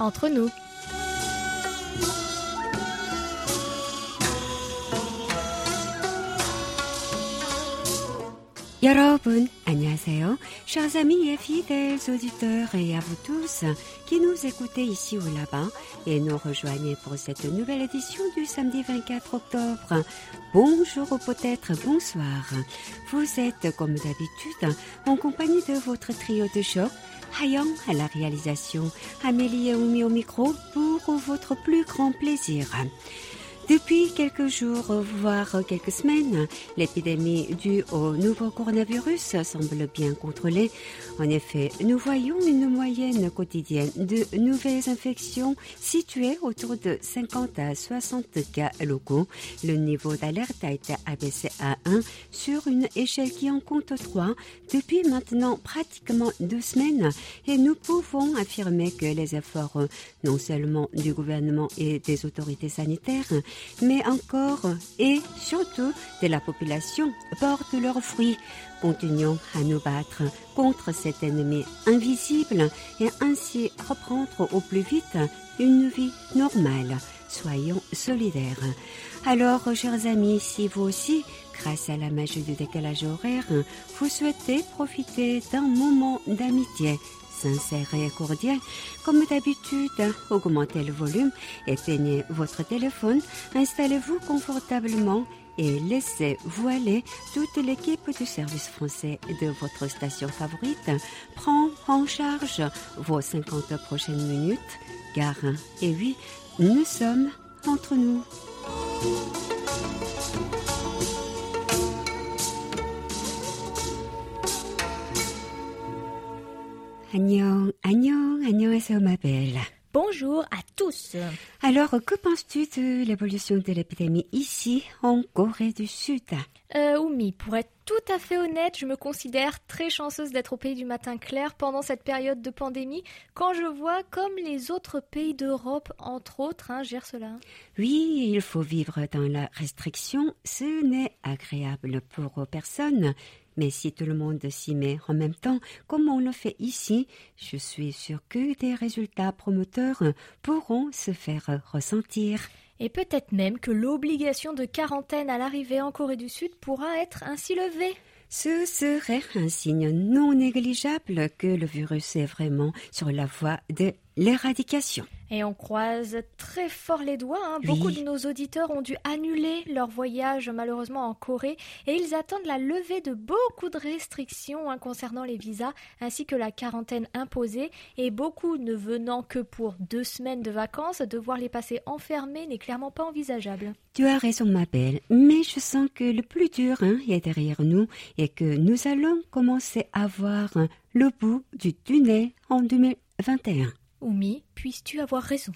entre nous. Yorobun, annyeonghaseyo, chers amis et fidèles auditeurs et à vous tous qui nous écoutez ici ou là-bas et nous rejoignez pour cette nouvelle édition du samedi 24 octobre. Bonjour ou peut-être bonsoir. Vous êtes comme d'habitude en compagnie de votre trio de choc Hayang à la réalisation, Amélie et Oumi au micro pour votre plus grand plaisir. Depuis quelques jours, voire quelques semaines, l'épidémie due au nouveau coronavirus semble bien contrôlée. En effet, nous voyons une moyenne quotidienne de nouvelles infections située autour de 50 à 60 cas locaux. Le niveau d'alerte a été abaissé à 1 sur une échelle qui en compte 3 depuis maintenant pratiquement deux semaines et nous pouvons affirmer que les efforts non seulement du gouvernement et des autorités sanitaires, mais encore et surtout de la population portent leurs fruits. Continuons à nous battre contre cet ennemi invisible et ainsi reprendre au plus vite une vie normale. Soyons solidaires. Alors, chers amis, si vous aussi, grâce à la magie du décalage horaire, vous souhaitez profiter d'un moment d'amitié, sincère et cordial. Comme d'habitude, augmentez le volume, éteignez votre téléphone, installez-vous confortablement et laissez voiler toute l'équipe du service français de votre station favorite prend en charge vos 50 prochaines minutes. Car, et oui, nous sommes entre nous. Agnon, Agnon, Agnon et ma belle. Bonjour à tous. Alors, que penses-tu de l'évolution de l'épidémie ici, en Corée du Sud? Euh, Oumi, pour être tout à fait honnête, je me considère très chanceuse d'être au pays du matin clair pendant cette période de pandémie, quand je vois comme les autres pays d'Europe, entre autres, hein, gèrent cela. Oui, il faut vivre dans la restriction, ce n'est agréable pour personne, mais si tout le monde s'y met en même temps, comme on le fait ici, je suis sûre que des résultats promoteurs pourront se faire ressentir. Et peut-être même que l'obligation de quarantaine à l'arrivée en Corée du Sud pourra être ainsi levée. Ce serait un signe non négligeable que le virus est vraiment sur la voie de l'éradication. Et on croise très fort les doigts. Hein. Beaucoup de nos auditeurs ont dû annuler leur voyage malheureusement en Corée et ils attendent la levée de beaucoup de restrictions hein, concernant les visas ainsi que la quarantaine imposée. Et beaucoup ne venant que pour deux semaines de vacances, devoir les passer enfermés n'est clairement pas envisageable. Tu as raison ma belle, mais je sens que le plus dur hein, est derrière nous et que nous allons commencer à voir le bout du tunnel en 2021. Oumi, puisses-tu avoir raison?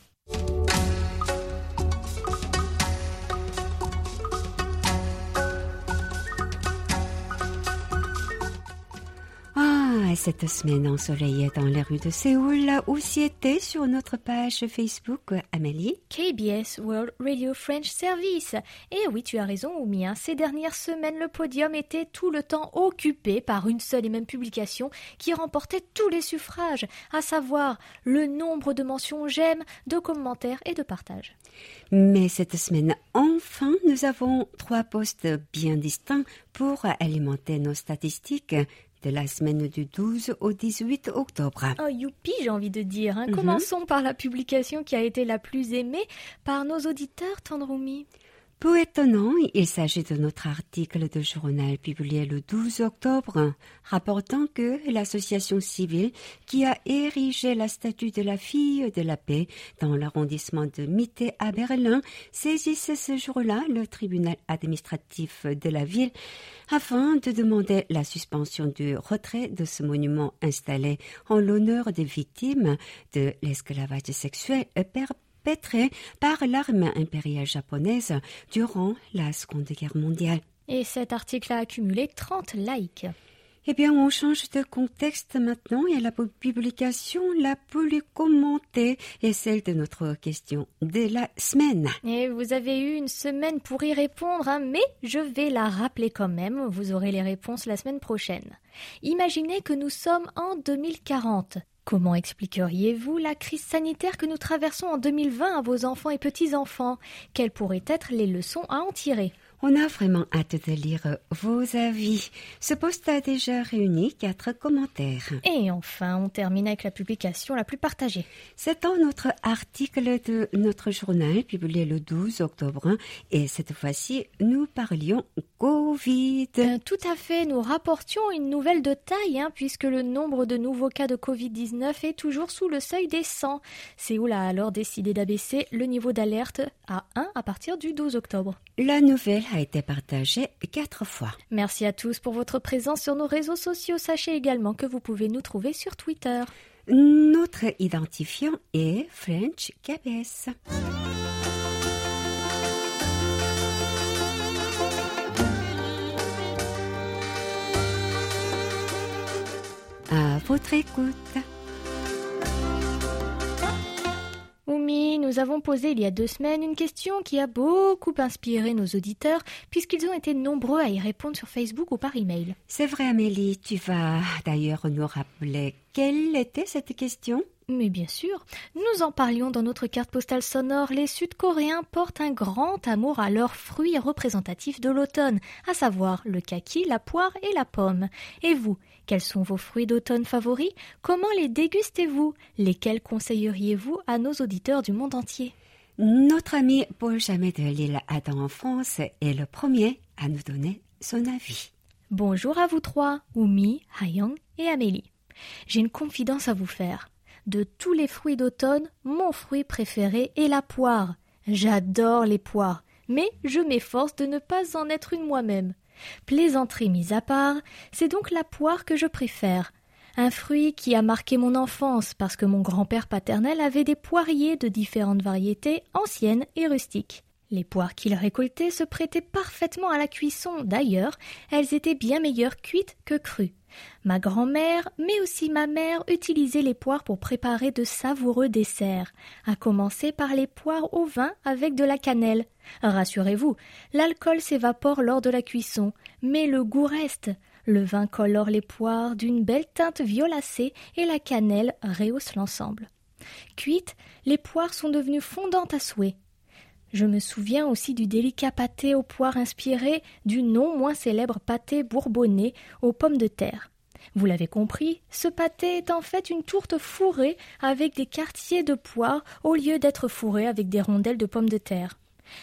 Cette semaine ensoleillée dans les rues de Séoul a aussi été sur notre page Facebook, Amélie. KBS World Radio French Service. Et oui, tu as raison, Oumi. Hein. Ces dernières semaines, le podium était tout le temps occupé par une seule et même publication qui remportait tous les suffrages, à savoir le nombre de mentions j'aime, de commentaires et de partages. Mais cette semaine, enfin, nous avons trois postes bien distincts pour alimenter nos statistiques de la semaine du 12 au 18 octobre. Oh, youpi, j'ai envie de dire. Hein. Commençons par la publication qui a été la plus aimée par nos auditeurs, Tandroumi. Peu étonnant, il s'agit de notre article de journal publié le 12 octobre, rapportant que l'association civile qui a érigé la statue de la fille de la paix dans l'arrondissement de Mitte à Berlin saisissait ce jour-là le tribunal administratif de la ville afin de demander la suspension du retrait de ce monument installé en l'honneur des victimes de l'esclavage sexuel par l'armée impériale japonaise durant la Seconde Guerre mondiale. Et cet article a accumulé 30 likes. Eh bien, on change de contexte maintenant et la publication la plus commentée est celle de notre question de la semaine. Et vous avez eu une semaine pour y répondre, hein, mais je vais la rappeler quand même. Vous aurez les réponses la semaine prochaine. Imaginez que nous sommes en 2040. Comment expliqueriez-vous la crise sanitaire que nous traversons en 2020 à vos enfants et petits-enfants? Quelles pourraient être les leçons à en tirer? On a vraiment hâte de lire vos avis. Ce post a déjà réuni quatre commentaires. Et enfin, on termine avec la publication la plus partagée. C'est un autre article de notre journal publié le 12 octobre et cette fois-ci, nous parlions Covid. Euh, tout à fait, nous rapportions une nouvelle de taille hein, puisque le nombre de nouveaux cas de Covid-19 est toujours sous le seuil des 100. Séoul a alors décidé d'abaisser le niveau d'alerte à 1 à partir du 12 octobre. La nouvelle a été partagée quatre fois. Merci à tous pour votre présence sur nos réseaux sociaux. Sachez également que vous pouvez nous trouver sur Twitter. Notre identifiant est French KBS. Votre écoute. Oumi, nous avons posé il y a deux semaines une question qui a beaucoup inspiré nos auditeurs puisqu'ils ont été nombreux à y répondre sur Facebook ou par email. C'est vrai Amélie, tu vas d'ailleurs nous rappeler quelle était cette question? Mais bien sûr, nous en parlions dans notre carte postale sonore. Les Sud-Coréens portent un grand amour à leurs fruits représentatifs de l'automne, à savoir le kaki, la poire et la pomme. Et vous, quels sont vos fruits d'automne favoris? Comment les dégustez-vous? Lesquels conseilleriez-vous à nos auditeurs du monde entier? Notre ami Paul Jamet de l'île Adam en France est le premier à nous donner son avis. Bonjour à vous trois, Oumi, Hayong et Amélie. J'ai une confidence à vous faire. De tous les fruits d'automne, mon fruit préféré est la poire. J'adore les poires, mais je m'efforce de ne pas en être une moi-même. Plaisanterie mise à part, c'est donc la poire que je préfère. Un fruit qui a marqué mon enfance parce que mon grand-père paternel avait des poiriers de différentes variétés anciennes et rustiques. Les poires qu'il récoltait se prêtaient parfaitement à la cuisson. D'ailleurs, elles étaient bien meilleures cuites que crues. Ma grand-mère, mais aussi ma mère, utilisaient les poires pour préparer de savoureux desserts, à commencer par les poires au vin avec de la cannelle. Rassurez-vous, l'alcool s'évapore lors de la cuisson, mais le goût reste. Le vin colore les poires d'une belle teinte violacée et la cannelle rehausse l'ensemble. Cuites, les poires sont devenues fondantes à souhait. Je me souviens aussi du délicat pâté aux poires inspiré du non moins célèbre pâté bourbonnais aux pommes de terre. Vous l'avez compris, ce pâté est en fait une tourte fourrée avec des quartiers de poire au lieu d'être fourrée avec des rondelles de pommes de terre.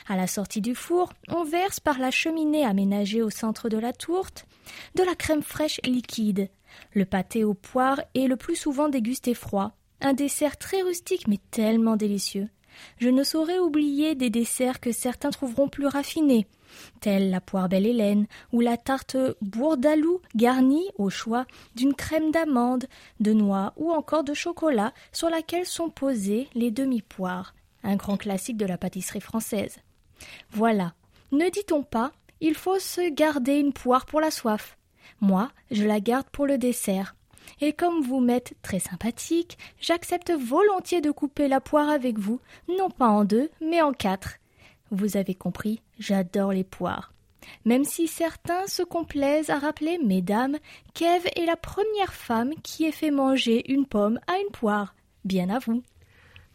À la sortie du four, on verse par la cheminée aménagée au centre de la tourte de la crème fraîche liquide. Le pâté aux poires est le plus souvent dégusté froid, un dessert très rustique mais tellement délicieux. Je ne saurais oublier des desserts que certains trouveront plus raffinés, telle la poire belle Hélène ou la tarte bourdalou garnie au choix d'une crème d'amande, de noix ou encore de chocolat sur laquelle sont posées les demi-poires, un grand classique de la pâtisserie française. Voilà. Ne dit-on pas, il faut se garder une poire pour la soif. Moi, je la garde pour le dessert. Et comme vous m'êtes très sympathique, j'accepte volontiers de couper la poire avec vous, non pas en deux, mais en quatre. Vous avez compris, j'adore les poires. Même si certains se complaisent à rappeler, mesdames, qu'Ève est la première femme qui ait fait manger une pomme à une poire. Bien à vous.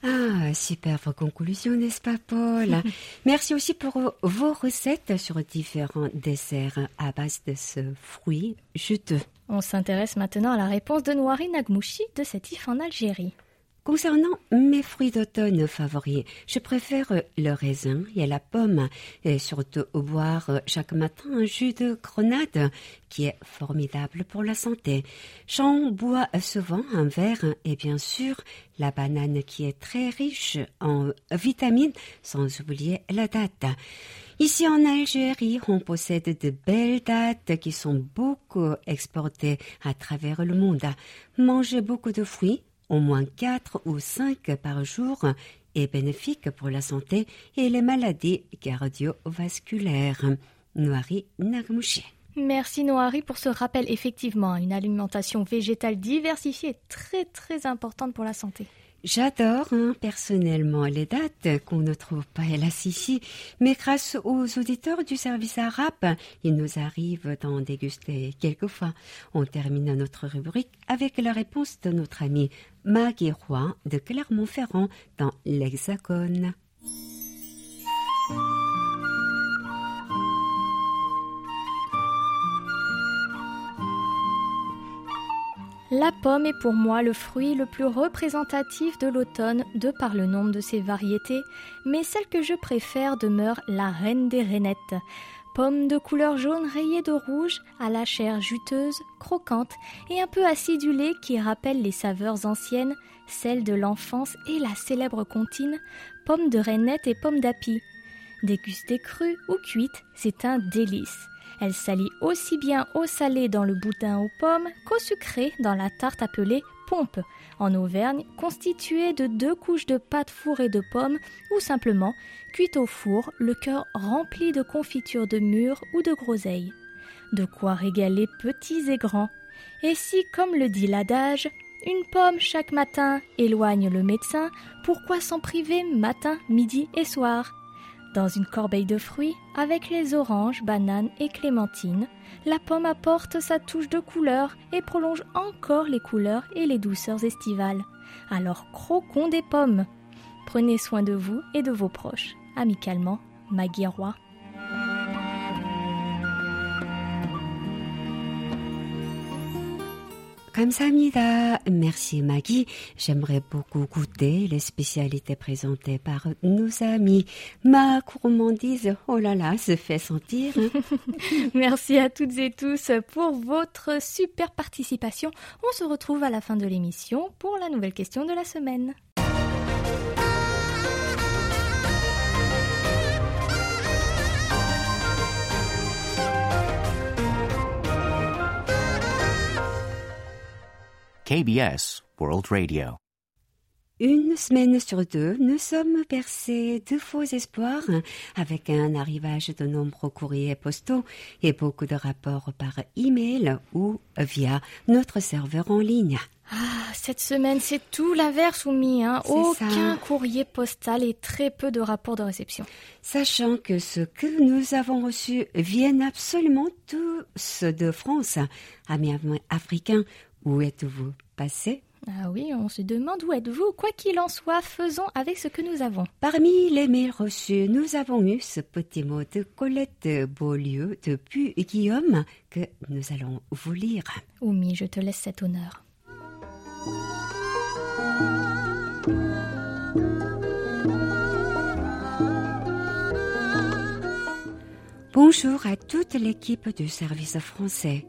Ah, superbe conclusion, n'est-ce pas, Paul? Merci aussi pour vos recettes sur différents desserts à base de ce fruit juteux. On s'intéresse maintenant à la réponse de Noiri Nagmouchi de cet if en Algérie. Concernant mes fruits d'automne favoris, je préfère le raisin et la pomme, et surtout boire chaque matin un jus de grenade qui est formidable pour la santé. J'en bois souvent un verre et bien sûr la banane qui est très riche en vitamines, sans oublier la date. Ici en Algérie, on possède de belles dates qui sont beaucoup exportées à travers le monde. Manger beaucoup de fruits au moins 4 ou 5 par jour est bénéfique pour la santé et les maladies cardiovasculaires. Noiri Nagmouché. Merci Noari pour ce rappel. Effectivement, une alimentation végétale diversifiée est très très importante pour la santé. J'adore hein, personnellement les dates qu'on ne trouve pas hélas ici, mais grâce aux auditeurs du service arabe, il nous arrive d'en déguster quelquefois. On termine notre rubrique avec la réponse de notre ami Maggie Roy de Clermont-Ferrand dans l'Hexagone. La pomme est pour moi le fruit le plus représentatif de l'automne de par le nombre de ses variétés, mais celle que je préfère demeure la reine des rainettes. Pomme de couleur jaune rayée de rouge, à la chair juteuse, croquante et un peu acidulée qui rappelle les saveurs anciennes, celles de l'enfance et la célèbre comptine, pomme de rainette et pomme d'api. Dégustée crue ou cuite, c'est un délice. Elle s'allie aussi bien au salé dans le boudin aux pommes qu'au sucré dans la tarte appelée pompe, en Auvergne, constituée de deux couches de pâte fourrée de pommes ou simplement cuite au four, le cœur rempli de confiture de mûres ou de groseilles. De quoi régaler petits et grands. Et si, comme le dit l'adage, une pomme chaque matin éloigne le médecin, pourquoi s'en priver matin, midi et soir? Dans une corbeille de fruits, avec les oranges, bananes et clémentines, la pomme apporte sa touche de couleur et prolonge encore les couleurs et les douceurs estivales. Alors croquons des pommes. Prenez soin de vous et de vos proches. Amicalement, Maggie Roy. 감사합니다. Merci Maggie. J'aimerais beaucoup goûter les spécialités présentées par nos amis. Ma gourmandise, oh là là, se fait sentir. Merci à toutes et tous pour votre super participation. On se retrouve à la fin de l'émission pour la nouvelle question de la semaine. KBS World Radio. Une semaine sur deux, nous sommes percés de faux espoirs avec un arrivage de nombreux courriers postaux et beaucoup de rapports par email ou via notre serveur en ligne. Ah, cette semaine, c'est tout l'inverse, Oumi. Hein. Aucun courrier postal et très peu de rapports de réception. Sachant que ce que nous avons reçu viennent absolument tous de France. Amis africains, où êtes-vous passé? Ah oui, on se demande où êtes-vous. Quoi qu'il en soit, faisons avec ce que nous avons. Parmi les mails reçus, nous avons eu ce petit mot de Colette Beaulieu depuis Guillaume que nous allons vous lire. Oumi, je te laisse cet honneur. Bonjour à toute l'équipe du service français.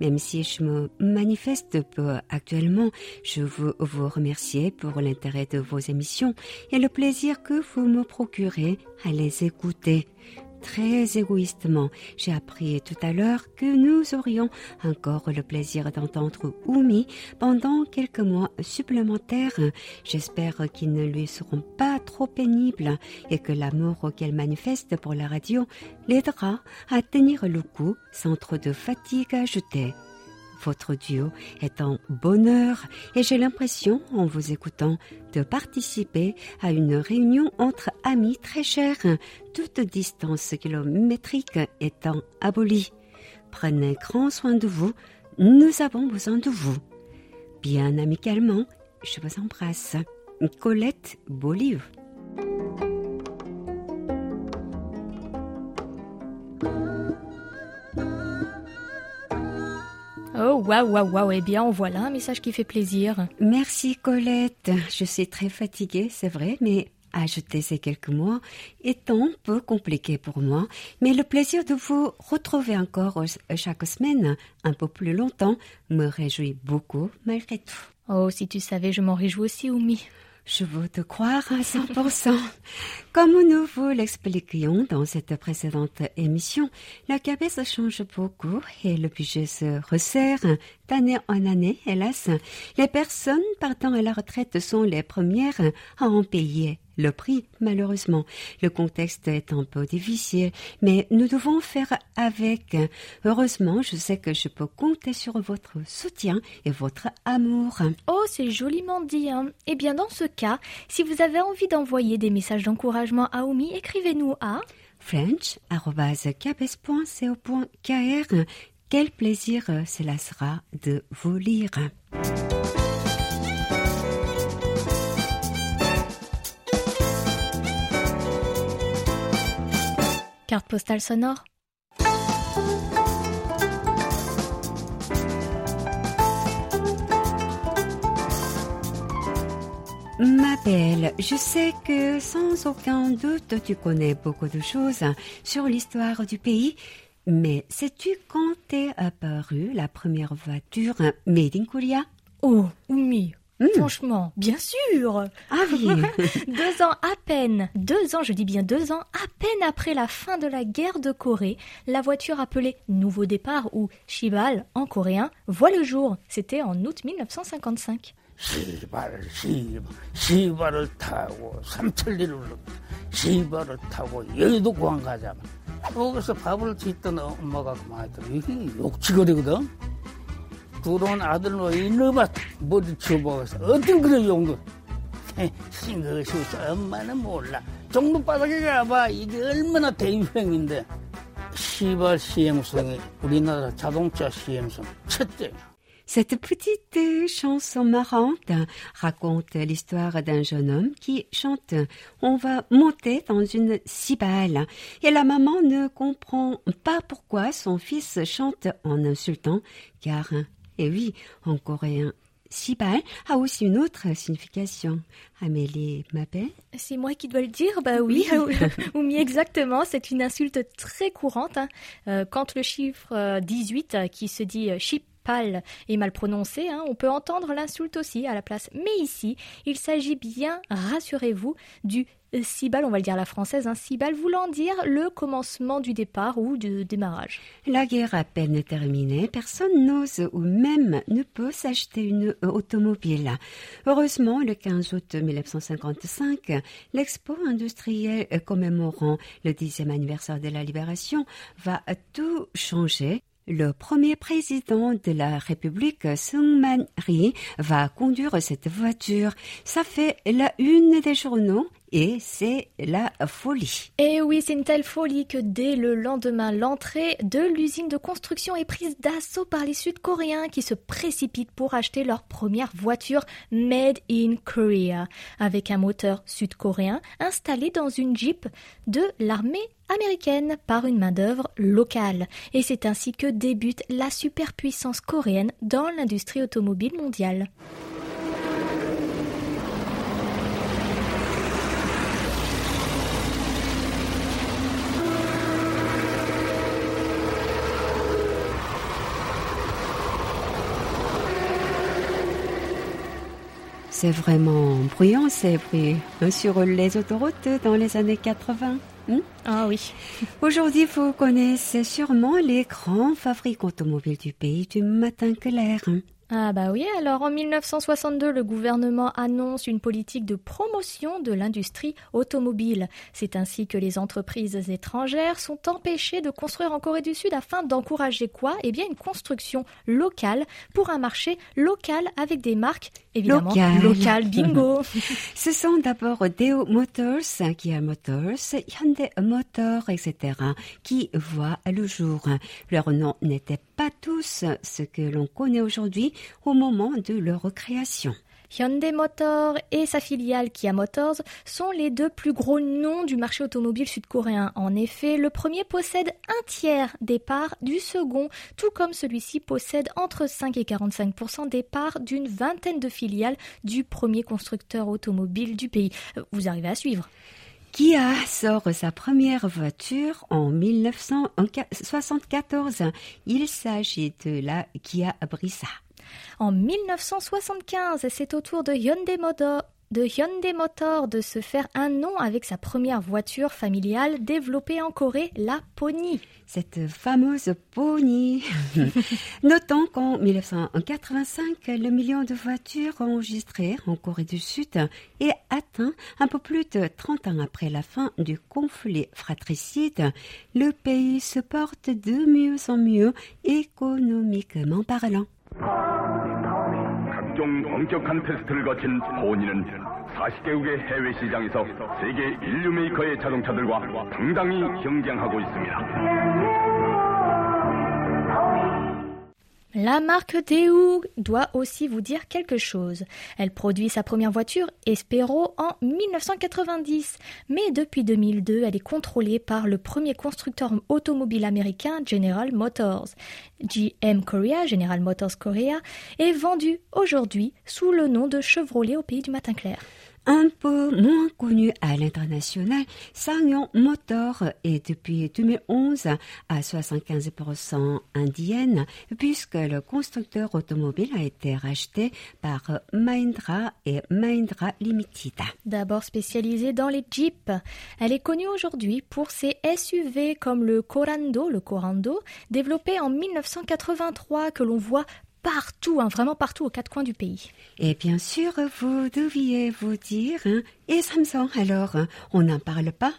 Même si je me manifeste peu actuellement, je veux vous remercier pour l'intérêt de vos émissions et le plaisir que vous me procurez à les écouter. Très égoïstement, j'ai appris tout à l'heure que nous aurions encore le plaisir d'entendre Oumi pendant quelques mois supplémentaires. J'espère qu'ils ne lui seront pas trop pénibles et que l'amour qu'elle manifeste pour la radio l'aidera à tenir le coup sans trop de fatigue ajoutée. Votre duo est en bonheur et j'ai l'impression, en vous écoutant, de participer à une réunion entre amis très chers, toute distance kilométrique étant abolie. Prenez grand soin de vous, nous avons besoin de vous. Bien amicalement, je vous embrasse. Colette Bolive. Waouh, waouh, waouh. Eh bien, voilà un message qui fait plaisir. Merci, Colette. Je suis très fatiguée, c'est vrai, mais ajouter ces quelques mois est un peu compliqué pour moi, mais le plaisir de vous retrouver encore chaque semaine, un peu plus longtemps, me réjouit beaucoup malgré tout. Oh, si tu savais, je m'en réjouis aussi, Oumi. Je veux te croire à 100%. Comme nous vous l'expliquions dans cette précédente émission, la cabesse change beaucoup et le budget se resserre d'année en année, hélas. Les personnes partant à la retraite sont les premières à en payer le prix, malheureusement. Le contexte est un peu difficile, mais nous devons faire avec. Heureusement, je sais que je peux compter sur votre soutien et votre amour. Oh, c'est joliment dit. Hein. Eh bien, dans ce cas, si vous avez envie d'envoyer des messages d'encouragement à Omi, écrivez-nous à french.cabes.co.kr. Quel plaisir cela sera de vous lire. Carte postale sonore. Ma belle, je sais que sans aucun doute tu connais beaucoup de choses sur l'histoire du pays, mais sais-tu quand est apparue la première voiture made in Korea? Oh, oui, Hmm. Franchement, bien sûr. Ah oui. deux ans à peine, deux ans, je dis bien deux ans, à peine après la fin de la guerre de Corée, la voiture appelée Nouveau Départ ou Shibal en coréen voit le jour. C'était en août 1955. 시발, 시발, 시발을 타고 삼천리를 시발을 타고 여의도 공항 가자마. 거기서 밥을 짓던 엄마가 그만했더니 이게 욕지거리거든. 들어온 아들로 이놈아 머리 치워먹어서 어떤 그런 용도 싱긋이 웃어 엄마는 몰라 종로바닥에 가봐 이게 얼마나 대유행인데 시발 시행성이 우리나라 자동차 시행성 첫째 Cette petite chanson marrante raconte l'histoire d'un jeune homme qui chante On va monter dans une cibale et la maman ne comprend pas pourquoi son fils chante en insultant car et oui, en coréen, Sibal a aussi une autre signification. Amélie m'appelle C'est moi qui dois le dire, bah oui, ou mieux exactement, c'est une insulte très courante. Hein. Euh, quand le chiffre 18, euh, qui se dit Shipal, euh, est mal prononcé, hein, on peut entendre l'insulte aussi à la place. Mais ici, il s'agit bien, rassurez-vous, du Sibal, on va le dire à la française, un Sibal voulant dire le commencement du départ ou du démarrage. La guerre à peine terminée, personne n'ose ou même ne peut s'acheter une automobile. Heureusement, le 15 août 1955, l'expo industrielle commémorant le dixième anniversaire de la libération va tout changer le premier président de la République, Seung-man Ri, va conduire cette voiture. Ça fait la une des journaux et c'est la folie. Et oui, c'est une telle folie que dès le lendemain, l'entrée de l'usine de construction est prise d'assaut par les Sud-Coréens qui se précipitent pour acheter leur première voiture Made in Korea avec un moteur sud-coréen installé dans une Jeep de l'armée américaine par une main-d'œuvre locale. Et c'est ainsi que débute la superpuissance coréenne dans l'industrie automobile mondiale. C'est vraiment bruyant, c'est bruit sur les autoroutes dans les années 80. Hmm? ah oui. Aujourd'hui, vous connaissez sûrement les grands fabricants automobiles du pays du matin clair. Ah bah oui, alors en 1962, le gouvernement annonce une politique de promotion de l'industrie automobile. C'est ainsi que les entreprises étrangères sont empêchées de construire en Corée du Sud afin d'encourager quoi? Eh bien une construction locale pour un marché local avec des marques évidemment locales, bingo. Ce sont d'abord Deo Motors, Kia Motors, Hyundai Motors, etc. qui voient le jour. Leur nom n'était pas tous ce que l'on connaît aujourd'hui au moment de leur création. Hyundai Motor et sa filiale Kia Motors sont les deux plus gros noms du marché automobile sud-coréen. En effet, le premier possède un tiers des parts du second, tout comme celui-ci possède entre 5 et 45% des parts d'une vingtaine de filiales du premier constructeur automobile du pays. Euh, vous arrivez à suivre Kia sort sa première voiture en 1974. Il s'agit de la Kia Brisa. En 1975, c'est au tour de Hyundai Motor de Hyundai Motor de se faire un nom avec sa première voiture familiale développée en Corée, la Pony. Cette fameuse Pony. Notons qu'en 1985, le million de voitures enregistrées en Corée du Sud est atteint un peu plus de 30 ans après la fin du conflit fratricide. Le pays se porte de mieux en mieux économiquement parlant. 각종 엄격한 테스트를 거친 보니는 40개국의 해외 시장에서 세계 인류 메이커의 자동차들과 당당히 경쟁하고 있습니다. La marque Daewoo doit aussi vous dire quelque chose. Elle produit sa première voiture, Espero, en 1990, mais depuis 2002, elle est contrôlée par le premier constructeur automobile américain, General Motors. GM Korea, General Motors Korea, est vendue aujourd'hui sous le nom de Chevrolet au pays du matin clair. Un peu moins connu à l'international, Sanyong Motor est depuis 2011 à 75% indienne puisque le constructeur automobile a été racheté par Mahindra et Mahindra Limited. D'abord spécialisée dans les Jeeps, elle est connue aujourd'hui pour ses SUV comme le Corando, le Corando, développé en 1983 que l'on voit partout, hein, vraiment partout aux quatre coins du pays. Et bien sûr, vous deviez vous dire, hein, et Samsung alors, hein, on n'en parle pas?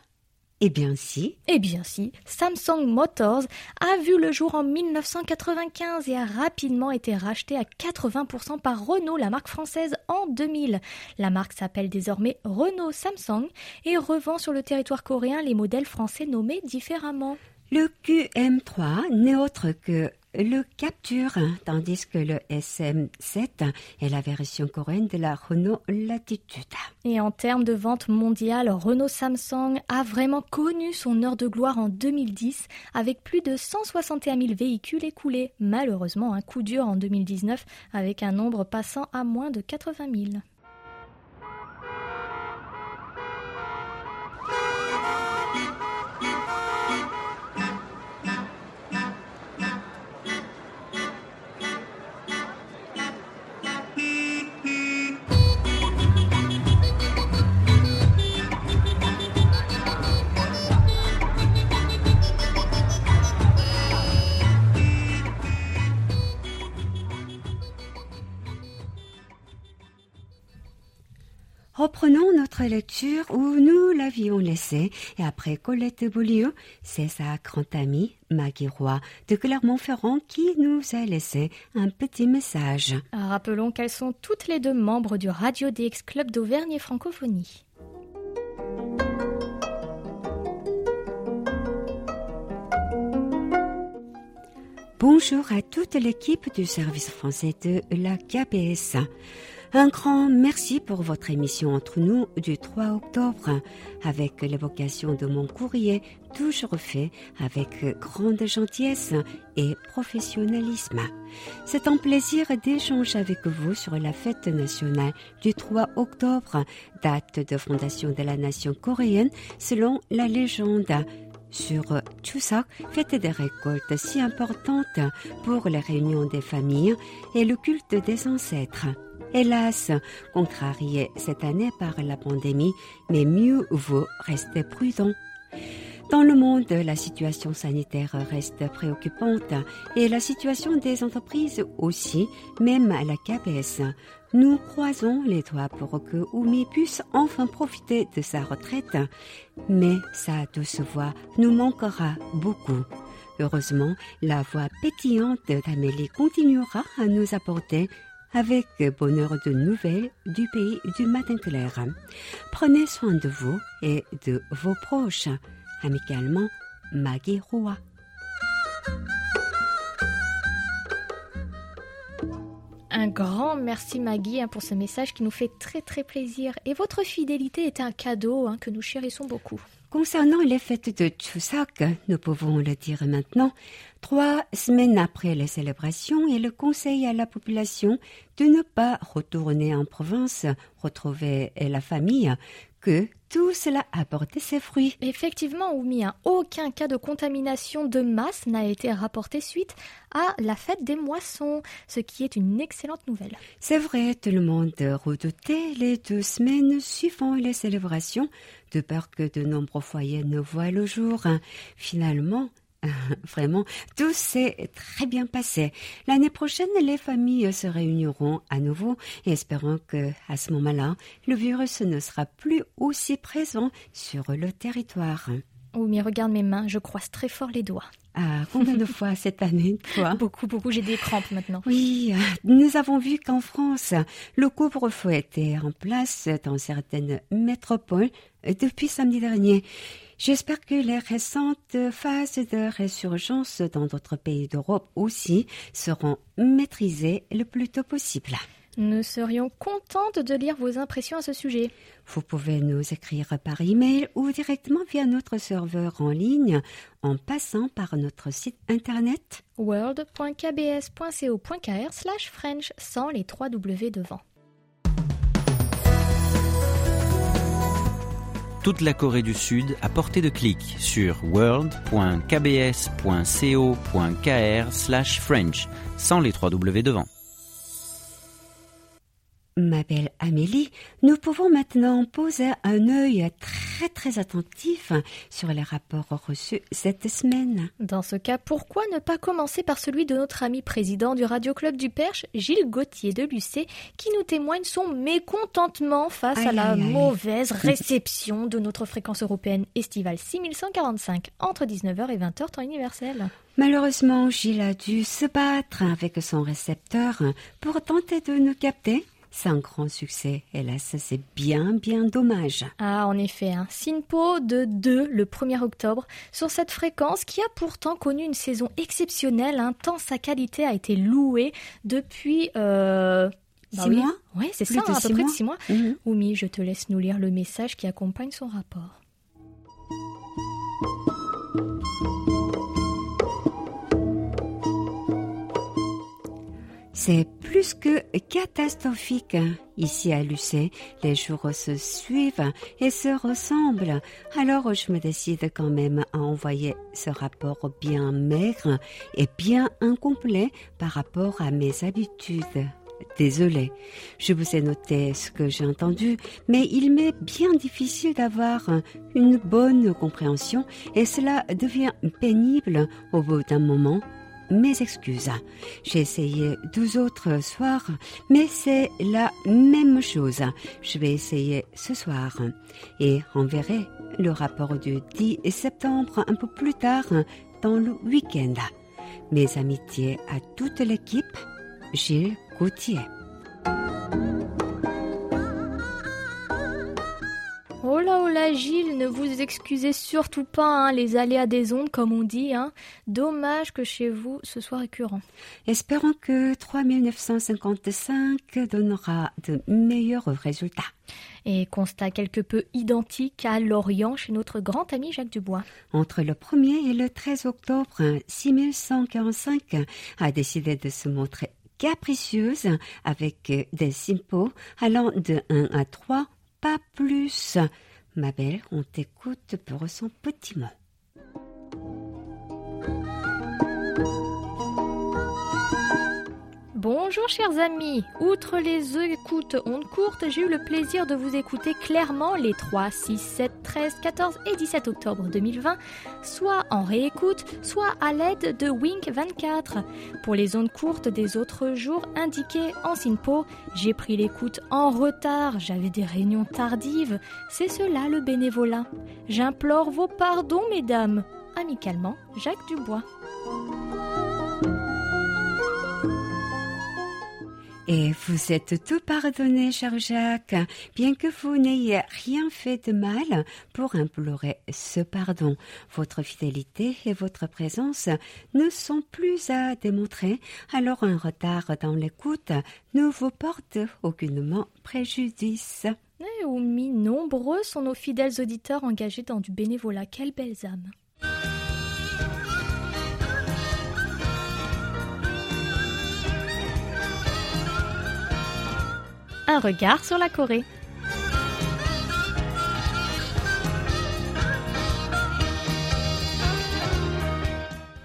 Eh bien si. Eh bien si. Samsung Motors a vu le jour en 1995 et a rapidement été racheté à 80% par Renault, la marque française, en 2000. La marque s'appelle désormais Renault Samsung et revend sur le territoire coréen les modèles français nommés différemment. Le QM3 n'est autre que le Capture, tandis que le SM7 est la version coréenne de la Renault Latitude. Et en termes de vente mondiale, Renault Samsung a vraiment connu son heure de gloire en 2010 avec plus de 161 000 véhicules écoulés. Malheureusement, un coup dur en 2019 avec un nombre passant à moins de 80 000. Reprenons notre lecture où nous l'avions laissée et après Colette Beaulieu, c'est sa grande amie Maggie Roy de Clermont-Ferrand qui nous a laissé un petit message. Rappelons qu'elles sont toutes les deux membres du Radio DX Club d'Auvergne et Francophonie. Bonjour à toute l'équipe du service français de la KBS. Un grand merci pour votre émission entre nous du 3 octobre avec l'évocation de mon courrier toujours fait avec grande gentillesse et professionnalisme. C'est un plaisir d'échanger avec vous sur la fête nationale du 3 octobre, date de fondation de la nation coréenne selon la légende sur Chuseok, fête des récoltes si importante pour les réunions des familles et le culte des ancêtres. Hélas, contrarié cette année par la pandémie, mais mieux vaut rester prudent. Dans le monde, la situation sanitaire reste préoccupante et la situation des entreprises aussi, même à la KBS. Nous croisons les doigts pour que Oumi puisse enfin profiter de sa retraite, mais sa douce voix nous manquera beaucoup. Heureusement, la voix pétillante d'Amélie continuera à nous apporter avec bonheur de nouvelles du pays du matin clair. Prenez soin de vous et de vos proches. Amicalement, Maggie Roy. Un grand merci Maggie hein, pour ce message qui nous fait très très plaisir. Et votre fidélité est un cadeau hein, que nous chérissons beaucoup. Concernant les fêtes de Chuseok, nous pouvons le dire maintenant, trois semaines après les célébrations, il conseille à la population de ne pas retourner en province, retrouver la famille, que tout cela a porté ses fruits. Effectivement, Oumi, hein, aucun cas de contamination de masse n'a été rapporté suite à la fête des moissons, ce qui est une excellente nouvelle. C'est vrai, tout le monde redoutait les deux semaines suivant les célébrations, de peur que de nombreux foyers ne voient le jour. Finalement, Vraiment, tout s'est très bien passé. L'année prochaine, les familles se réuniront à nouveau et espérons que, à ce moment-là, le virus ne sera plus aussi présent sur le territoire. Oh, mais regarde mes mains, je croise très fort les doigts. Ah, combien de fois cette année, toi? Beaucoup, beaucoup, j'ai des crampes maintenant. Oui, nous avons vu qu'en France, le couvre-feu était en place dans certaines métropoles depuis samedi dernier. J'espère que les récentes phases de résurgence dans d'autres pays d'Europe aussi seront maîtrisées le plus tôt possible. Nous serions contentes de lire vos impressions à ce sujet. Vous pouvez nous écrire par email ou directement via notre serveur en ligne en passant par notre site internet world.kbs.co.kr French sans les trois W devant. Toute la Corée du Sud à portée de clic sur world.kbs.co.kr/french sans les trois W devant. Ma belle Amélie, nous pouvons maintenant poser un œil très très attentif sur les rapports reçus cette semaine. Dans ce cas, pourquoi ne pas commencer par celui de notre ami président du Radio Club du Perche, Gilles Gauthier de Lucé, qui nous témoigne son mécontentement face à la mauvaise réception de notre fréquence européenne estivale 6145 entre 19h et 20h temps universel. Malheureusement, Gilles a dû se battre avec son récepteur pour tenter de nous capter c'est un grand succès. Hélas, c'est bien, bien dommage. Ah, en effet, un hein. SINPO de 2 le 1er octobre sur cette fréquence qui a pourtant connu une saison exceptionnelle, hein, tant sa qualité a été louée depuis... Euh, bah six mois Oui, c'est ça, à peu près de six mois. Mhm. Oumi, je te laisse nous lire le message qui accompagne son rapport. C'est plus que catastrophique. Ici à Lucé, les jours se suivent et se ressemblent. Alors je me décide quand même à envoyer ce rapport bien maigre et bien incomplet par rapport à mes habitudes. Désolé, je vous ai noté ce que j'ai entendu, mais il m'est bien difficile d'avoir une bonne compréhension et cela devient pénible au bout d'un moment mes excuses. J'ai essayé deux autres soirs, mais c'est la même chose. Je vais essayer ce soir et enverrai le rapport du 10 septembre un peu plus tard dans le week-end. Mes amitiés à toute l'équipe, Gilles Gauthier. Là oh là Gilles, ne vous excusez surtout pas hein, les aléas des ondes comme on dit. Hein. Dommage que chez vous ce soit récurrent. Espérons que 3955 donnera de meilleurs résultats. Et constat quelque peu identique à Lorient chez notre grand ami Jacques Dubois. Entre le 1er et le 13 octobre, 6145 a décidé de se montrer capricieuse avec des simpos allant de 1 à 3 pas plus. Ma belle, on t'écoute pour son petit mot. Bonjour chers amis, outre les écoutes ondes courtes, j'ai eu le plaisir de vous écouter clairement les 3, 6, 7, 13, 14 et 17 octobre 2020, soit en réécoute, soit à l'aide de Wink 24. Pour les ondes courtes des autres jours indiqués en SINPO, j'ai pris l'écoute en retard, j'avais des réunions tardives, c'est cela le bénévolat. J'implore vos pardons mesdames. Amicalement, Jacques Dubois. Et vous êtes tout pardonné, cher Jacques, bien que vous n'ayez rien fait de mal pour implorer ce pardon. Votre fidélité et votre présence ne sont plus à démontrer, alors un retard dans l'écoute ne vous porte aucunement préjudice. Eh, Oumi, nombreux sont nos fidèles auditeurs engagés dans du bénévolat. Quelles belles âmes! un regard sur la Corée.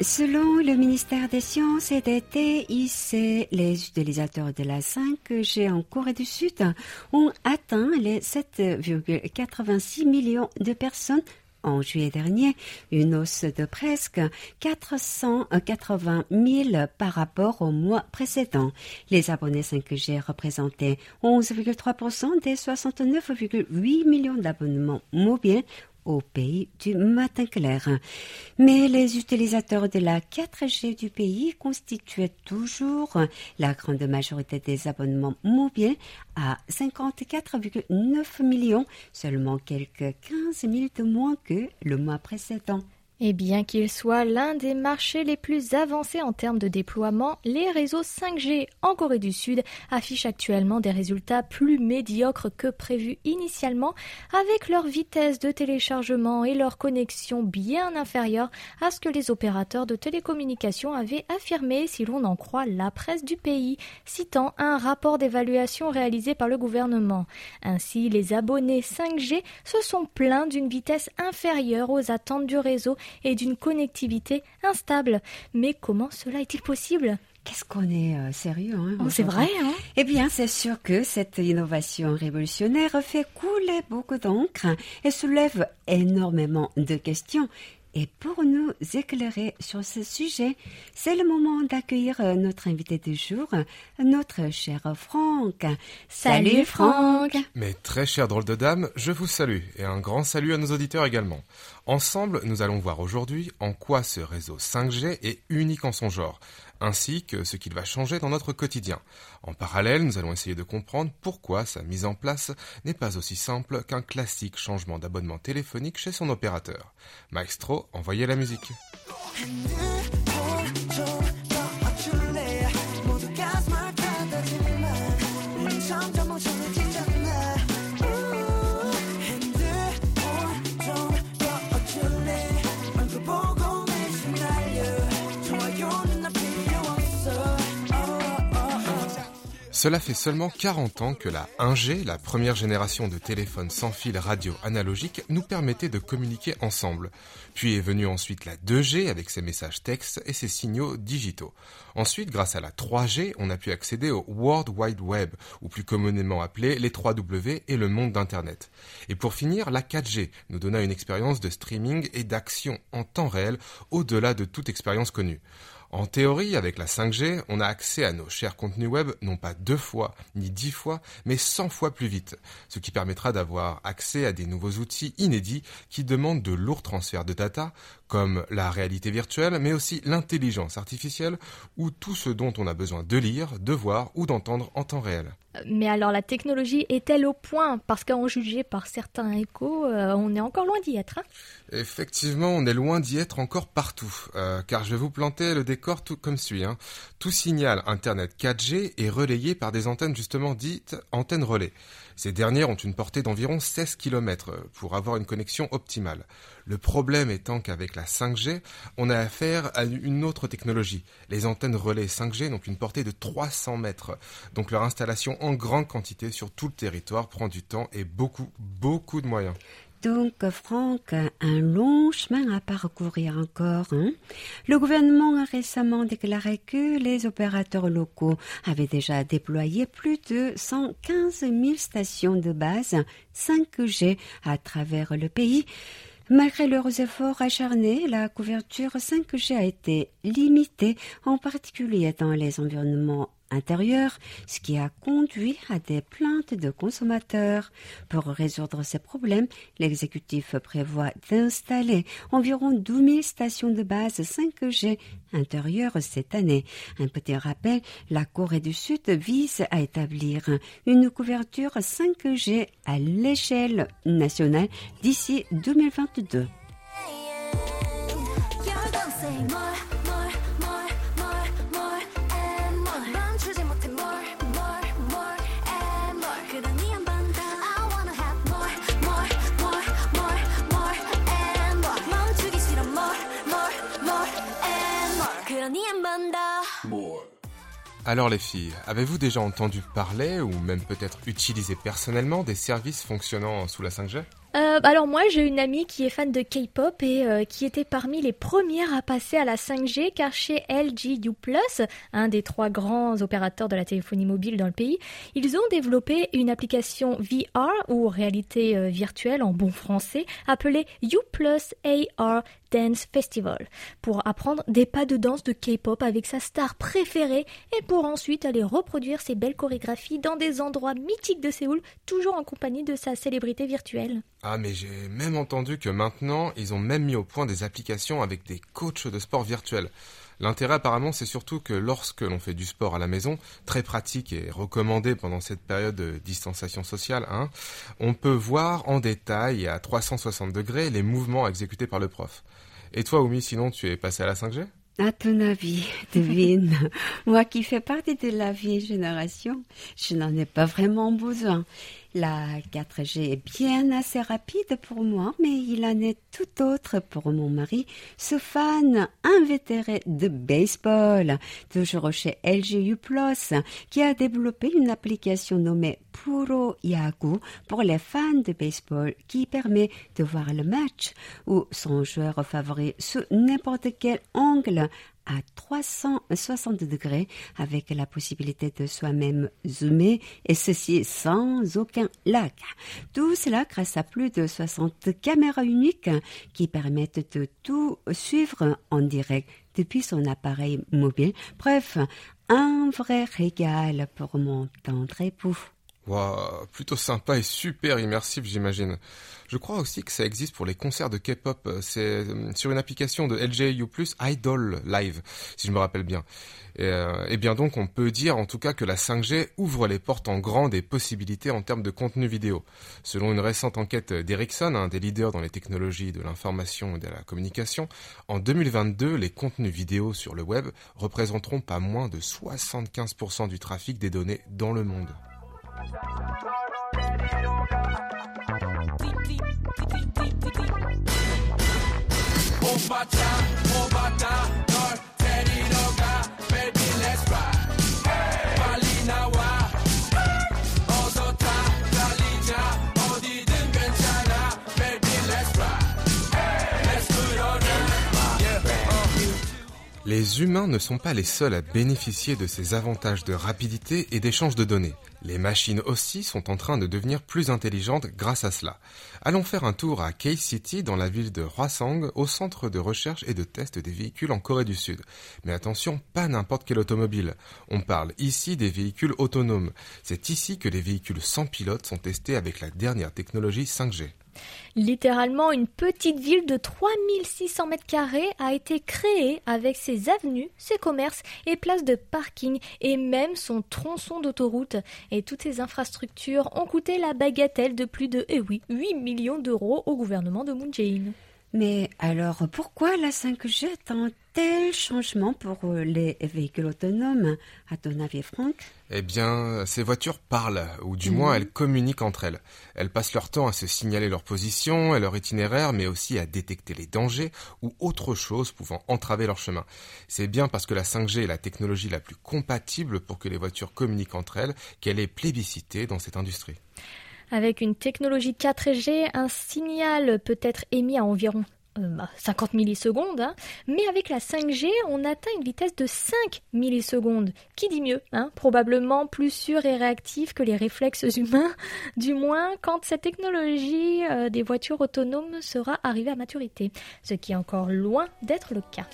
Selon le ministère des Sciences et des TIC, les utilisateurs de la 5G en Corée du Sud ont atteint les 7,86 millions de personnes en juillet dernier, une hausse de presque 480 000 par rapport au mois précédent. Les abonnés 5G représentaient 11,3% des 69,8 millions d'abonnements mobiles au pays du matin clair. Mais les utilisateurs de la 4G du pays constituaient toujours la grande majorité des abonnements mobiles à 54,9 millions, seulement quelques 15 000 de moins que le mois précédent. Et bien qu'il soit l'un des marchés les plus avancés en termes de déploiement, les réseaux 5G en Corée du Sud affichent actuellement des résultats plus médiocres que prévu initialement, avec leur vitesse de téléchargement et leur connexion bien inférieure à ce que les opérateurs de télécommunications avaient affirmé si l'on en croit la presse du pays, citant un rapport d'évaluation réalisé par le gouvernement. Ainsi, les abonnés 5G se sont plaints d'une vitesse inférieure aux attentes du réseau et d'une connectivité instable. Mais comment cela est-il possible? Qu'est-ce qu'on est euh, sérieux hein, oh, C'est vrai, hein Eh bien, c'est sûr que cette innovation révolutionnaire fait couler beaucoup d'encre et soulève énormément de questions. Et pour nous éclairer sur ce sujet, c'est le moment d'accueillir euh, notre invité du jour, notre cher Franck. Salut Franck Mes très chers drôles de dames, je vous salue et un grand salut à nos auditeurs également. Ensemble, nous allons voir aujourd'hui en quoi ce réseau 5G est unique en son genre, ainsi que ce qu'il va changer dans notre quotidien. En parallèle, nous allons essayer de comprendre pourquoi sa mise en place n'est pas aussi simple qu'un classique changement d'abonnement téléphonique chez son opérateur. Maestro, envoyez la musique. Cela fait seulement 40 ans que la 1G, la première génération de téléphones sans fil radio analogique, nous permettait de communiquer ensemble. Puis est venue ensuite la 2G avec ses messages textes et ses signaux digitaux. Ensuite, grâce à la 3G, on a pu accéder au World Wide Web, ou plus communément appelé les 3W et le monde d'Internet. Et pour finir, la 4G nous donna une expérience de streaming et d'action en temps réel au-delà de toute expérience connue. En théorie, avec la 5G, on a accès à nos chers contenus web non pas deux fois, ni dix fois, mais cent fois plus vite, ce qui permettra d'avoir accès à des nouveaux outils inédits qui demandent de lourds transferts de data, comme la réalité virtuelle, mais aussi l'intelligence artificielle, ou tout ce dont on a besoin de lire, de voir ou d'entendre en temps réel. Mais alors la technologie est-elle au point? Parce qu'en juger par certains échos, euh, on est encore loin d'y être. Hein? Effectivement, on est loin d'y être encore partout. Euh, car je vais vous planter le décor tout comme suit. Hein. Tout signal Internet 4G est relayé par des antennes justement dites antennes relais. Ces dernières ont une portée d'environ 16 km pour avoir une connexion optimale. Le problème étant qu'avec la 5G, on a affaire à une autre technologie. Les antennes relais 5G n'ont une portée de 300 mètres. Donc leur installation en grande quantité sur tout le territoire prend du temps et beaucoup, beaucoup de moyens. Donc, Franck, un long chemin à parcourir encore. Hein. Le gouvernement a récemment déclaré que les opérateurs locaux avaient déjà déployé plus de 115 000 stations de base 5G à travers le pays. Malgré leurs efforts acharnés, la couverture 5G a été limitée, en particulier dans les environnements intérieur, ce qui a conduit à des plaintes de consommateurs. Pour résoudre ces problèmes, l'exécutif prévoit d'installer environ 12 000 stations de base 5G intérieures cette année. Un petit rappel, la Corée du Sud vise à établir une couverture 5G à l'échelle nationale d'ici 2022. Alors les filles, avez-vous déjà entendu parler ou même peut-être utilisé personnellement des services fonctionnant sous la 5G Euh, alors moi, j'ai une amie qui est fan de K-pop et euh, qui était parmi les premières à passer à la 5G car chez LG U+, un des trois grands opérateurs de la téléphonie mobile dans le pays, ils ont développé une application VR ou réalité euh, virtuelle en bon français appelée U+ AR Dance Festival pour apprendre des pas de danse de K-pop avec sa star préférée et pour ensuite aller reproduire ses belles chorégraphies dans des endroits mythiques de Séoul, toujours en compagnie de sa célébrité virtuelle. Ah mais j'ai même entendu que maintenant ils ont même mis au point des applications avec des coachs de sport virtuels. L'intérêt apparemment c'est surtout que lorsque l'on fait du sport à la maison, très pratique et recommandé pendant cette période de distanciation sociale, hein, on peut voir en détail à 360 degrés les mouvements exécutés par le prof. Et toi Oumi, sinon tu es passé à la 5G à ton avis, devine, moi qui fais partie de la vieille génération, je n'en ai pas vraiment besoin. La 4G est bien assez rapide pour moi, mais il en est tout autre pour mon mari, ce fan invétéré de baseball, toujours chez LGU+, qui a développé une application nommée Puro Yahoo pour les fans de baseball qui permet de voir le match ou son joueur favori sous n'importe quel angle à 360 degrés avec la possibilité de soi-même zoomer et ceci sans aucun lag. Tout cela grâce à plus de 60 caméras uniques qui permettent de tout suivre en direct depuis son appareil mobile. Bref, un vrai régal pour mon tendre époux. Wow, plutôt sympa et super immersif, j'imagine. Je crois aussi que ça existe pour les concerts de K-pop. C'est euh, sur une application de LJU+, Idol Live, si je me rappelle bien. Et, euh, et, bien donc, on peut dire en tout cas que la 5G ouvre les portes en grand des possibilités en termes de contenu vidéo. Selon une récente enquête d'Ericsson, un des leaders dans les technologies de l'information et de la communication, en 2022, les contenus vidéo sur le web représenteront pas moins de 75% du trafic des données dans le monde. Obata, Obata. Les humains ne sont pas les seuls à bénéficier de ces avantages de rapidité et d'échange de données. Les machines aussi sont en train de devenir plus intelligentes grâce à cela. Allons faire un tour à K-City dans la ville de Hwasong, au centre de recherche et de test des véhicules en Corée du Sud. Mais attention, pas n'importe quel automobile. On parle ici des véhicules autonomes. C'est ici que les véhicules sans pilote sont testés avec la dernière technologie 5G. Littéralement, une petite ville de 3600 mètres carrés a été créée avec ses avenues, ses commerces et places de parking et même son tronçon d'autoroute. Et toutes ces infrastructures ont coûté la bagatelle de plus de, eh oui, 8 millions d'euros au gouvernement de Moon Jae-in. Mais alors, pourquoi la 5G est un tel changement pour euh, les véhicules autonomes, à ton avis, Franck? Eh bien, ces voitures parlent, ou du moins mhm. elles communiquent entre elles. Elles passent leur temps à se signaler leur position et leur itinéraire, mais aussi à détecter les dangers ou autre chose pouvant entraver leur chemin. C'est bien parce que la 5G est la technologie la plus compatible pour que les voitures communiquent entre elles qu'elle est plébiscitée dans cette industrie. Avec une technologie 4G, un signal peut être émis à environ 50 euh, millisecondes, hein. mais avec la 5G, on atteint une vitesse de 5 millisecondes. Qui dit mieux hein? Probablement plus sûr et réactif que les réflexes humains, du moins quand cette technologie euh, des voitures autonomes sera arrivée à maturité, ce qui est encore loin d'être le cas.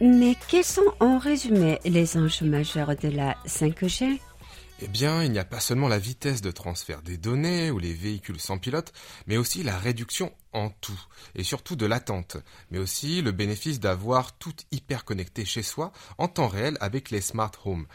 Mais quels sont en résumé les enjeux majeurs de la 5G eh bien, il n'y a pas seulement la vitesse de transfert des données ou les véhicules sans pilote, mais aussi la réduction en tout, et surtout de l'attente, mais aussi le bénéfice d'avoir tout hyper connecté chez soi en temps réel avec les smart homes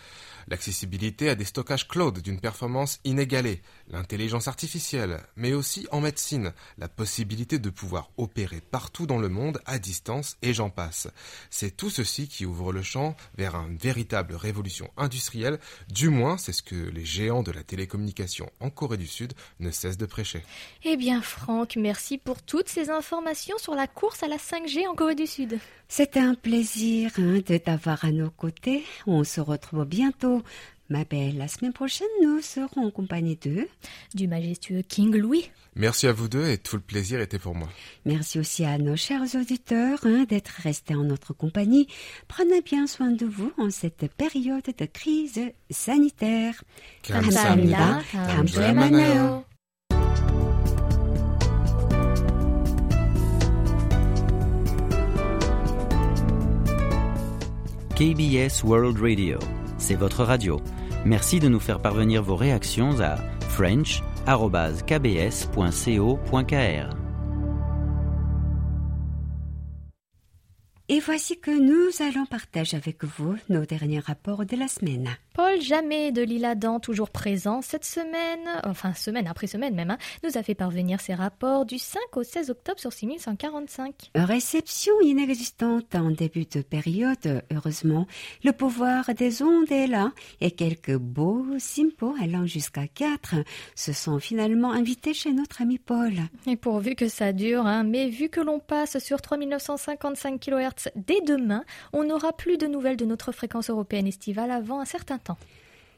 l'accessibilité à des stockages cloud d'une performance inégalée, l'intelligence artificielle, mais aussi en médecine, la possibilité de pouvoir opérer partout dans le monde à distance et j'en passe. C'est tout ceci qui ouvre le champ vers une véritable révolution industrielle, du moins c'est ce que les géants de la télécommunication en Corée du Sud ne cessent de prêcher. Eh bien Franck, merci pour toutes ces informations sur la course à la 5G en Corée du Sud. C'était un plaisir hein, de t'avoir à nos côtés. On se retrouve bientôt. Ma belle, la semaine prochaine, nous serons en compagnie de... Du majestueux King Louis. Merci à vous deux et tout le plaisir était pour moi. Merci aussi à nos chers auditeurs hein, d'être restés en notre compagnie. Prenez bien soin de vous en cette période de crise sanitaire. 감사합니다. 다음 주에 만 KBS World Radio, c'est votre radio. Merci de nous faire parvenir vos réactions à french.kbs.co.kr. Et voici que nous allons partager avec vous nos derniers rapports de la semaine. Paul Jamais de l'île Adam, toujours présent cette semaine, enfin semaine après semaine même, hein, nous a fait parvenir ses rapports du 5 au 16 octobre sur 6145. Réception inexistante en début de période, heureusement. Le pouvoir des ondes est là et quelques beaux simpos allant jusqu'à 4 se sont finalement invités chez notre ami Paul. Et pourvu que ça dure, hein, mais vu que l'on passe sur 3955 kHz dès demain, on n'aura plus de nouvelles de notre fréquence européenne estivale avant un certain temps.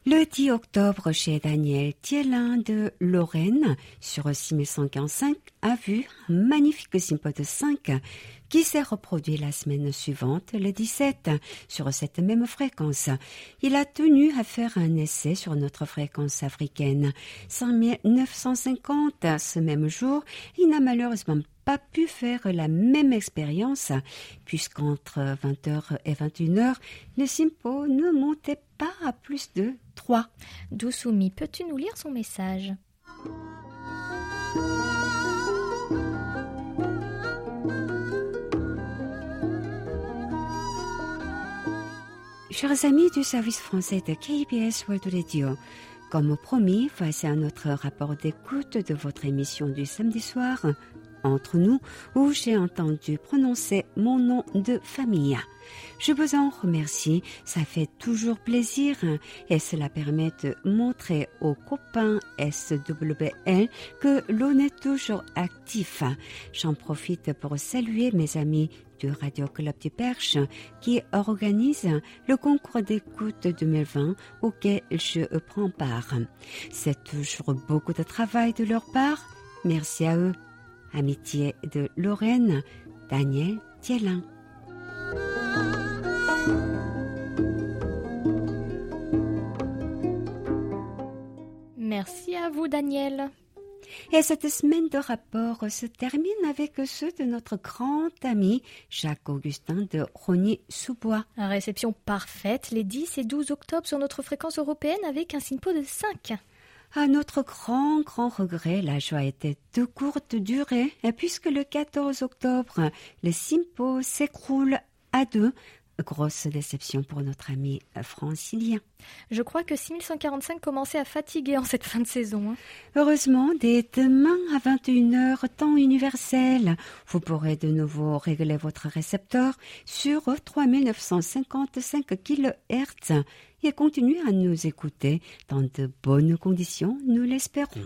Le 10 octobre, chez Daniel Thielin de Lorraine, sur 6145, a vu un magnifique simpo de 5 qui s'est reproduit la semaine suivante, le 17, sur cette même fréquence. Il a tenu à faire un essai sur notre fréquence africaine. 5950 ce même jour, il n'a malheureusement pas pu faire la même expérience, puisqu'entre 20h et 21h, le simpo ne montait pas à plus de 3. Dousoumi, peux-tu nous lire son message? Chers amis du service français de KBS World Radio, comme promis, voici un autre rapport d'écoute de votre émission du samedi soir, Entre nous, où j'ai entendu prononcer mon nom de famille. Je vous en remercie, ça fait toujours plaisir et cela permet de montrer aux copains SWL que l'on est toujours actif. J'en profite pour saluer mes amis du Radio Club du Perche qui organise le concours d'écoute 2020 auquel je prends part. C'est toujours beaucoup de travail de leur part. Merci à eux. Amitié de Lorraine, Daniel Thielin. Merci à vous, Daniel. Et cette semaine de rapport se termine avec ceux de notre grand ami Jacques-Augustin de Rogny-sous-Bois. Réception parfaite les 10 et 12 octobre sur notre fréquence européenne avec un SINPO de 5. À notre grand, grand regret, la joie était de courte durée, puisque le 14 octobre, le SIMPO s'écroule à deux Grosse déception pour notre ami francilien. Je crois que 6145 commençait à fatiguer en cette fin de saison. hein. Heureusement, dès demain à 21h, temps universel, vous pourrez de nouveau régler votre récepteur sur 3955 kHz et continuer à nous écouter dans de bonnes conditions, nous l'espérons.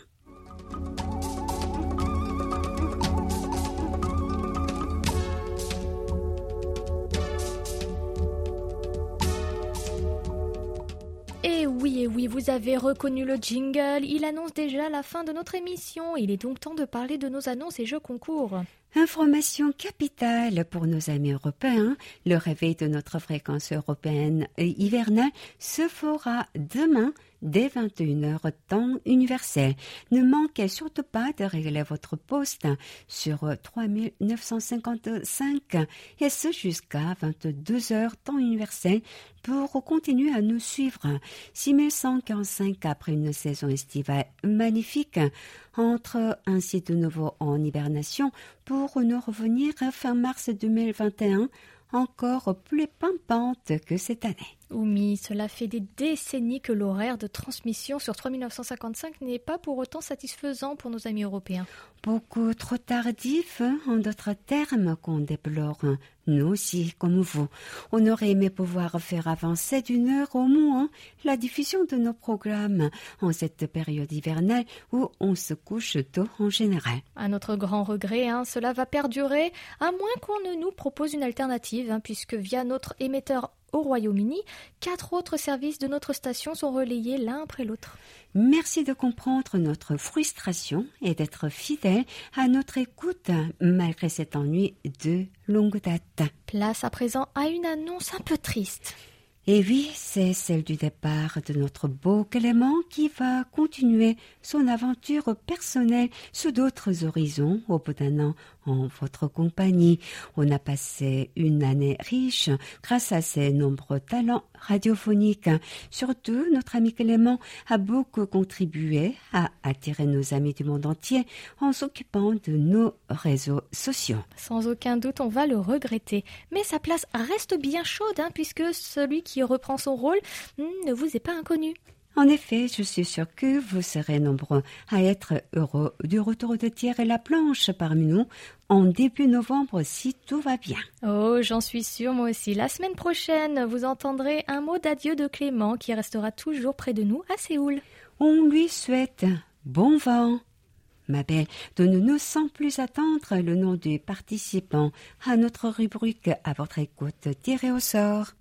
Et oui, et oui, vous avez reconnu le jingle. Il annonce déjà la fin de notre émission. Il est donc temps de parler de nos annonces et jeux concours. Information capitale pour nos amis européens. Le réveil de notre fréquence européenne hivernale se fera demain dès 21h temps universel. Ne manquez surtout pas de régler votre poste sur 3955 et ce jusqu'à 22h temps universel pour continuer à nous suivre. 6145 après une saison estivale magnifique entre ainsi de nouveau en hibernation pour nous revenir fin mars 2021 encore plus pimpante que cette année. Oumi, cela fait des décennies que l'horaire de transmission sur 3955 n'est pas pour autant satisfaisant pour nos amis européens. Beaucoup trop tardif, en d'autres termes, qu'on déplore. Nous aussi, comme vous. On aurait aimé pouvoir faire avancer d'une heure au moins la diffusion de nos programmes en cette période hivernale où on se couche tôt en général. À notre grand regret, hein, cela va perdurer, à moins qu'on ne nous propose une alternative, hein, puisque via notre émetteur au Royaume-Uni, quatre autres services de notre station sont relayés l'un après l'autre. Merci de comprendre notre frustration et d'être fidèle à notre écoute malgré cet ennui de longue date. Place à présent à une annonce un peu triste. Et oui, c'est celle du départ de notre beau Clément qui va continuer son aventure personnelle sous d'autres horizons au bout d'un an en votre compagnie. On a passé une année riche grâce à ses nombreux talents radiophoniques. Surtout, notre ami Clément a beaucoup contribué à attirer nos amis du monde entier en s'occupant de nos réseaux sociaux. Sans aucun doute, on va le regretter. Mais sa place reste bien chaude, hein, puisque celui qui reprend son rôle hmm, ne vous est pas inconnu. En effet, je suis sûr que vous serez nombreux à être heureux du retour de Thierry et la planche parmi nous en début novembre si tout va bien. Oh, j'en suis sûre moi aussi. La semaine prochaine, vous entendrez un mot d'adieu de Clément qui restera toujours près de nous à Séoul. On lui souhaite bon vent. Ma belle, donne-nous sans plus attendre le nom du participant à notre rubrique à votre écoute tiré au sort.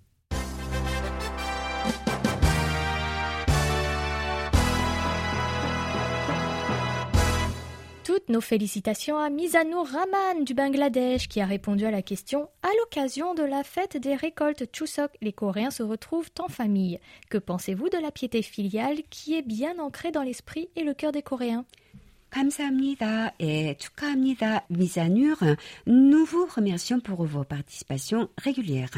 Toutes nos félicitations à Mizanur Rahman du Bangladesh qui a répondu à la question à l'occasion de la fête des récoltes Chuseok, les Coréens se retrouvent en famille. Que pensez-vous de la piété filiale qui est bien ancrée dans l'esprit et le cœur des Coréens 감사합니다 et 축하합니다, Mizanur. Nous vous remercions pour vos participations régulières.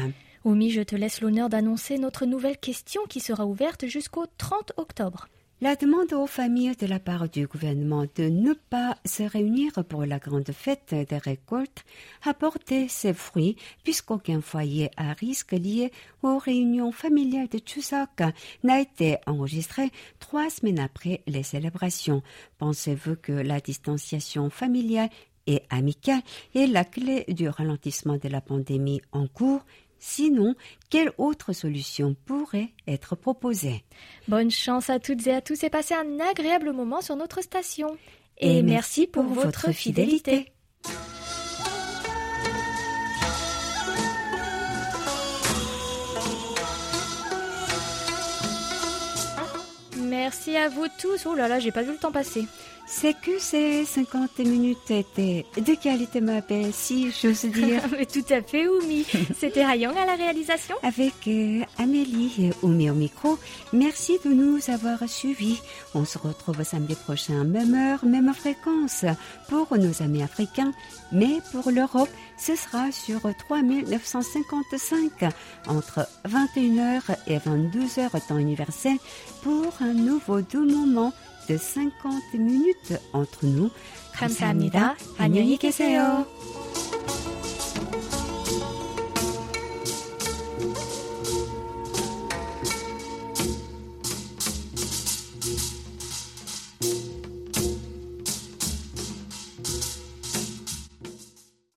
Oumi, je te laisse l'honneur d'annoncer notre nouvelle question qui sera ouverte jusqu'au 30 octobre. La demande aux familles de la part du gouvernement de ne pas se réunir pour la grande fête des récoltes a porté ses fruits puisqu'aucun foyer à risque lié aux réunions familiales de Chuseok n'a été enregistré trois semaines après les célébrations. Pensez-vous que la distanciation familiale et amicale est la clé du ralentissement de la pandémie en cours? Sinon, quelle autre solution pourrait être proposée? Bonne chance à toutes et à tous et passez un agréable moment sur notre station. Et, merci pour, votre fidélité. Merci à vous tous. Oh là là, j'ai pas vu le temps passer. C'est que ces 50 minutes étaient de qualité, ma belle, si j'ose dire. Tout à fait, Oumi. C'était Rayong à la réalisation. Avec euh, Amélie et Oumi au micro, merci de nous avoir suivis. On se retrouve samedi prochain, même heure, même fréquence, pour nos amis africains. Mais pour l'Europe, ce sera sur 3955, entre 21h et 22h temps universel, pour un nouveau doux moment de 50 minutes entre nous. 감사합니다. 안녕히 계세요.